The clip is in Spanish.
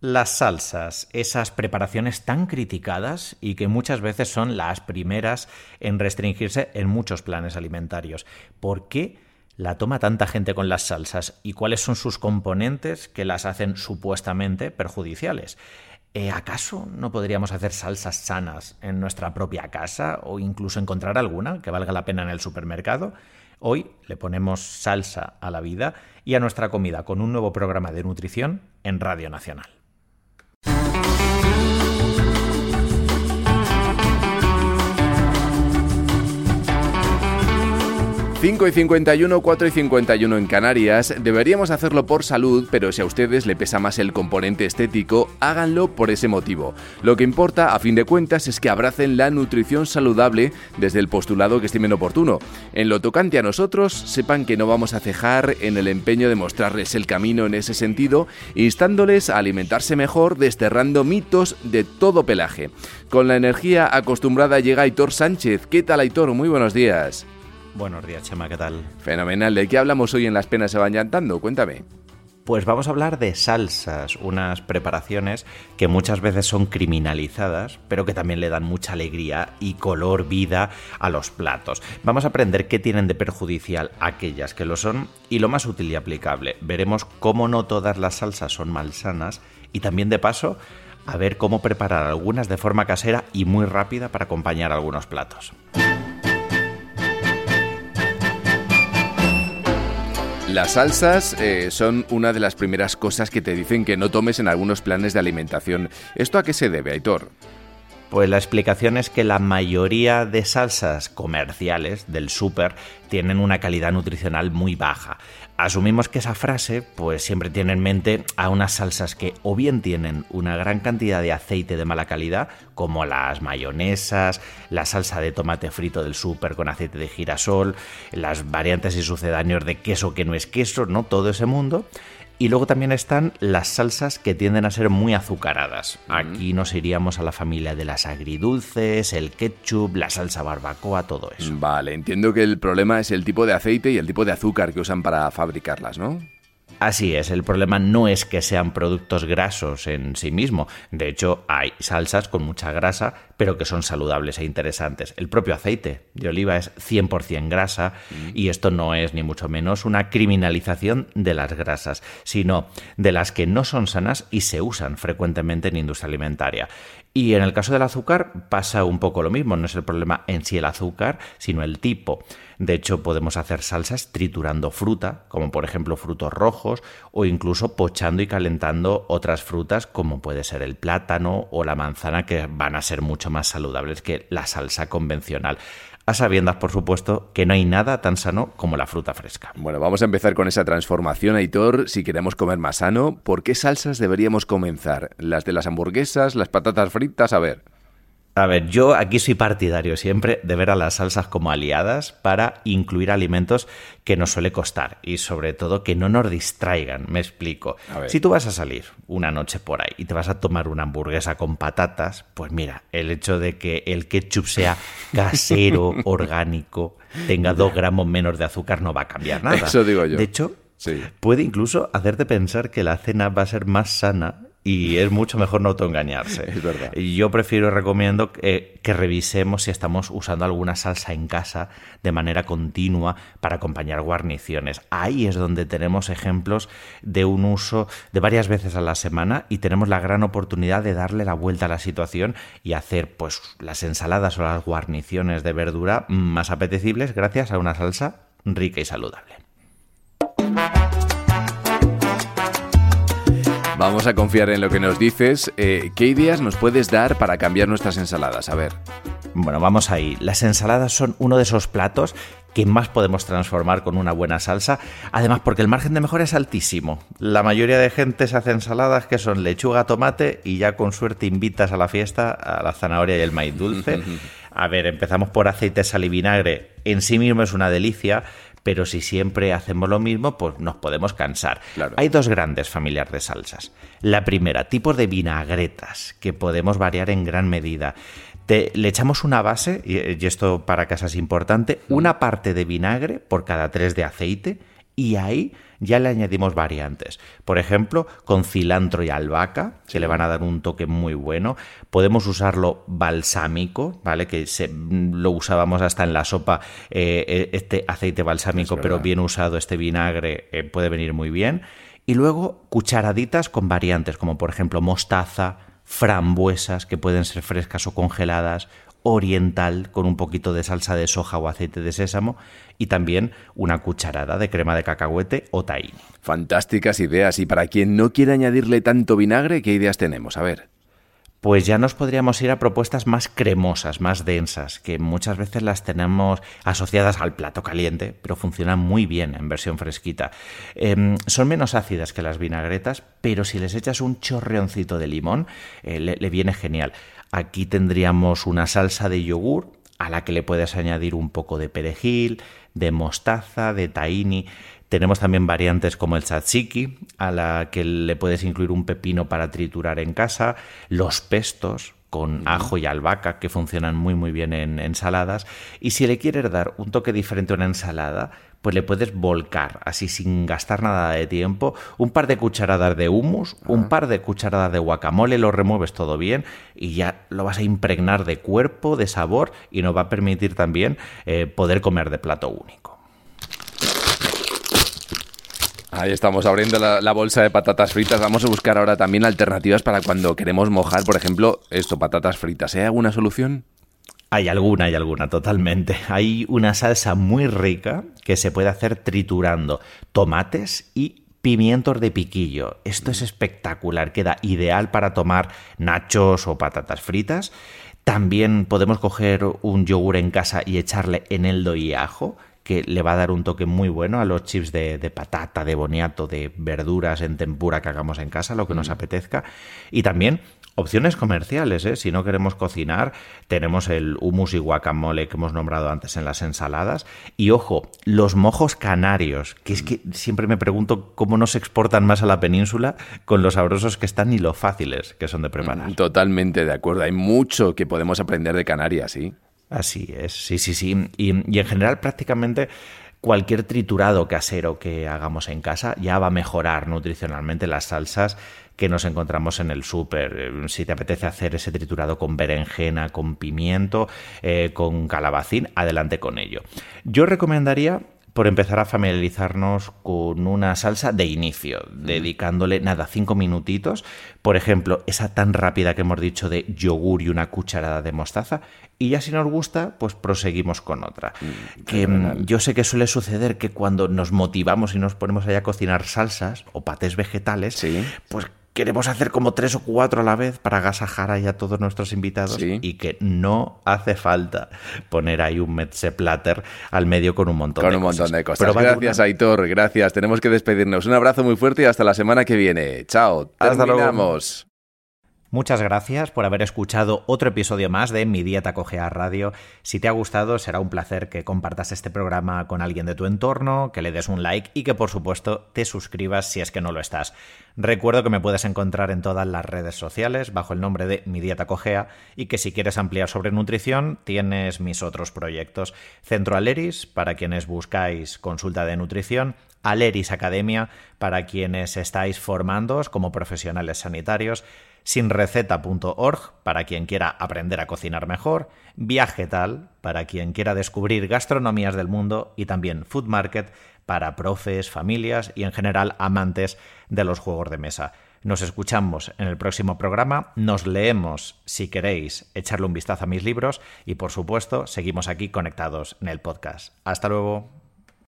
Las salsas, esas preparaciones tan criticadas y que muchas veces son las primeras en restringirse en muchos planes alimentarios. ¿Por qué la toma tanta gente con las salsas y cuáles son sus componentes que las hacen supuestamente perjudiciales? Eh, ¿Acaso no podríamos hacer salsas sanas en nuestra propia casa o incluso encontrar alguna que valga la pena en el supermercado? Hoy le ponemos salsa a la vida y a nuestra comida con un nuevo programa de nutrición en Radio Nacional. 5 y 51, 4 y 51 en Canarias. Deberíamos hacerlo por salud, pero si a ustedes le pesa más el componente estético, háganlo por ese motivo. Lo que importa, a fin de cuentas, es que abracen la nutrición saludable desde el postulado que estimen oportuno. En lo tocante a nosotros, sepan que no vamos a cejar en el empeño de mostrarles el camino en ese sentido, instándoles a alimentarse mejor, desterrando mitos de todo pelaje. Con la energía acostumbrada llega Aitor Sánchez. ¿Qué tal, Aitor? Muy buenos días. Buenos días, Chema, ¿qué tal? Fenomenal. ¿De qué hablamos hoy en Las Penas se van llantando? Cuéntame. Pues vamos a hablar de salsas, unas preparaciones que muchas veces son criminalizadas, pero que también le dan mucha alegría y color, vida a los platos. Vamos a aprender qué tienen de perjudicial aquellas que lo son y lo más útil y aplicable. Veremos cómo no todas las salsas son malsanas y también de paso a ver cómo preparar algunas de forma casera y muy rápida para acompañar algunos platos. Las salsas eh, son una de las primeras cosas que te dicen que no tomes en algunos planes de alimentación. ¿Esto a qué se debe, Aitor? Pues la explicación es que la mayoría de salsas comerciales del súper tienen una calidad nutricional muy baja. Asumimos que esa frase pues siempre tiene en mente a unas salsas que o bien tienen una gran cantidad de aceite de mala calidad, como las mayonesas, la salsa de tomate frito del súper con aceite de girasol, las variantes y sucedáneos de queso que no es queso, ¿no? Todo ese mundo y luego también están las salsas que tienden a ser muy azucaradas. Aquí nos iríamos a la familia de las agridulces, el ketchup, la salsa barbacoa, todo eso. Vale, entiendo que el problema es el tipo de aceite y el tipo de azúcar que usan para fabricarlas, ¿no? Así es, el problema no es que sean productos grasos en sí mismo. De hecho, hay salsas con mucha grasa, pero que son saludables e interesantes. El propio aceite de oliva es 100% grasa y esto no es ni mucho menos una criminalización de las grasas, sino de las que no son sanas y se usan frecuentemente en industria alimentaria. Y en el caso del azúcar pasa un poco lo mismo, no es el problema en sí el azúcar, sino el tipo. De hecho, podemos hacer salsas triturando fruta, como por ejemplo frutos rojos, o incluso pochando y calentando otras frutas, como puede ser el plátano o la manzana, que van a ser mucho más saludables que la salsa convencional a sabiendas, por supuesto, que no hay nada tan sano como la fruta fresca. Bueno, vamos a empezar con esa transformación, Aitor. Si queremos comer más sano, ¿por qué salsas deberíamos comenzar? ¿Las de las hamburguesas, las patatas fritas? A ver. A ver, yo aquí soy partidario siempre de ver a las salsas como aliadas para incluir alimentos que nos suele costar y sobre todo que no nos distraigan. Me explico. Si tú vas a salir una noche por ahí y te vas a tomar una hamburguesa con patatas, pues mira, el hecho de que el ketchup sea casero, orgánico, tenga dos gramos menos de azúcar no va a cambiar nada. Eso digo yo. De hecho, puede incluso hacerte pensar que la cena va a ser más sana y es mucho mejor no autoengañarse. Es verdad. Yo prefiero, recomiendo que, que, revisemos si estamos usando alguna salsa en casa de manera continua para acompañar guarniciones. Ahí es donde tenemos ejemplos de un uso de varias veces a la semana y tenemos la gran oportunidad de darle la vuelta a la situación y hacer pues las ensaladas o las guarniciones de verdura más apetecibles gracias a una salsa rica y saludable. Vamos a confiar en lo que nos dices. Eh, ¿Qué ideas nos puedes dar para cambiar nuestras ensaladas? A ver. Bueno, vamos ahí. Las ensaladas son uno de esos platos que más podemos transformar con una buena salsa, además porque el margen de mejora es altísimo. La mayoría de gente se hace ensaladas que son lechuga, tomate y ya con suerte invitas a la fiesta a la zanahoria y el maíz dulce. A ver, empezamos por aceite, sal y vinagre. En sí mismo es una delicia, pero si siempre hacemos lo mismo, pues nos podemos cansar. Hay dos grandes familias de salsas. La primera, tipos de vinagretas, que podemos variar en gran medida. le echamos una base, y esto para casa es importante, una parte de vinagre por cada tres de aceite y ahí ya le añadimos variantes. Por ejemplo, con cilantro y albahaca, que le van a dar un toque muy bueno. Podemos usarlo balsámico, ¿vale? Que se, lo usábamos hasta en la sopa, eh, eh, este aceite balsámico, pero bien usado, este vinagre, eh, puede venir muy bien. Y luego cucharaditas con variantes, como por ejemplo mostaza, frambuesas, que pueden ser frescas o congeladas, oriental con un poquito de salsa de soja o aceite de sésamo y también una cucharada de crema de cacahuete o tahini. Fantásticas ideas y para quien no quiere añadirle tanto vinagre, ¿qué ideas tenemos? A ver pues ya nos podríamos ir a propuestas más cremosas, más densas, que muchas veces las tenemos asociadas al plato caliente, pero funcionan muy bien en versión fresquita. Em, son menos ácidas que las vinagretas, pero si les echas un chorreoncito de limón, eh, le viene genial. Aquí tendríamos una salsa de yogur a la que le puedes añadir un poco de perejil, de mostaza, de tahini. Tenemos también variantes como el tzatziki, a la que le puedes incluir un pepino para triturar en casa, los pestos con ajo y albahaca que funcionan muy muy bien en ensaladas. Y si le quieres dar un toque diferente a una ensalada pues le puedes volcar, así sin gastar nada de tiempo, un par de cucharadas de hummus, un par de cucharadas de guacamole, lo remueves todo bien y ya lo vas a impregnar de cuerpo, de sabor y nos va a permitir también eh, poder comer de plato único. Ahí estamos abriendo la, bolsa de patatas fritas. Vamos a buscar ahora también alternativas para cuando queremos mojar, por ejemplo, esto, patatas fritas. ¿Hay alguna solución? Hay alguna, hay alguna, totalmente. Hay una salsa muy rica que se puede hacer triturando tomates y pimientos de piquillo. Esto es espectacular, queda ideal para tomar nachos o patatas fritas. También podemos coger un yogur en casa y echarle eneldo y ajo que le va a dar un toque muy bueno a los chips de, patata, de boniato, de verduras en tempura que hagamos en casa, lo que nos apetezca. Y también opciones comerciales, ¿eh? si no queremos cocinar, tenemos el hummus y guacamole que hemos nombrado antes en las ensaladas. Y ojo, los mojos canarios, que es que siempre me pregunto cómo no se exportan más a la península con los sabrosos que están y lo fáciles que son de preparar. Totalmente de acuerdo, hay mucho que podemos aprender de Canarias, ¿sí? Así es, sí, sí, sí. Y, en general prácticamente cualquier triturado casero que hagamos en casa ya va a mejorar nutricionalmente las salsas que nos encontramos en el súper. Eh, si te apetece hacer ese triturado con berenjena, con pimiento, eh, con calabacín, adelante con ello. Yo recomendaría por empezar a familiarizarnos con una salsa de inicio, dedicándole nada, cinco minutitos. Por ejemplo, esa tan rápida que hemos dicho de yogur y una cucharada de mostaza. Y ya si nos gusta, pues proseguimos con otra. Mm, que mm, yo sé que suele suceder que cuando nos motivamos y nos ponemos allá a cocinar salsas o patés vegetales, pues queremos hacer como tres o cuatro a la vez para agasajar ahí a todos nuestros invitados y que no hace falta poner ahí un Metze Platter al medio con un montón de cosas. Con un montón de cosas. gracias, Aitor. Gracias. Tenemos que despedirnos. Un abrazo muy fuerte y hasta la semana que viene. Chao. Hasta luego. Muchas gracias por haber escuchado otro episodio más de Mi Dieta Cogea Radio. Si te ha gustado, será un placer que compartas este programa con alguien de tu entorno, que le des un like y que por supuesto te suscribas si es que no lo estás. Recuerdo que me puedes encontrar en todas las redes sociales bajo el nombre de Mi Dieta Cogea y que si quieres ampliar sobre nutrición tienes mis otros proyectos. Centro Aleris, para quienes buscáis consulta de nutrición, Aleris Academia, para quienes estáis formándoos como profesionales sanitarios, sinreceta.org para quien quiera aprender a cocinar mejor, Viajetal para quien quiera descubrir gastronomías del mundo y también Food Market para profes, familias y en general amantes de los juegos de mesa. Nos escuchamos en el próximo programa, nos leemos si queréis echarle un vistazo a mis libros y por supuesto seguimos aquí conectados en el podcast. Hasta luego.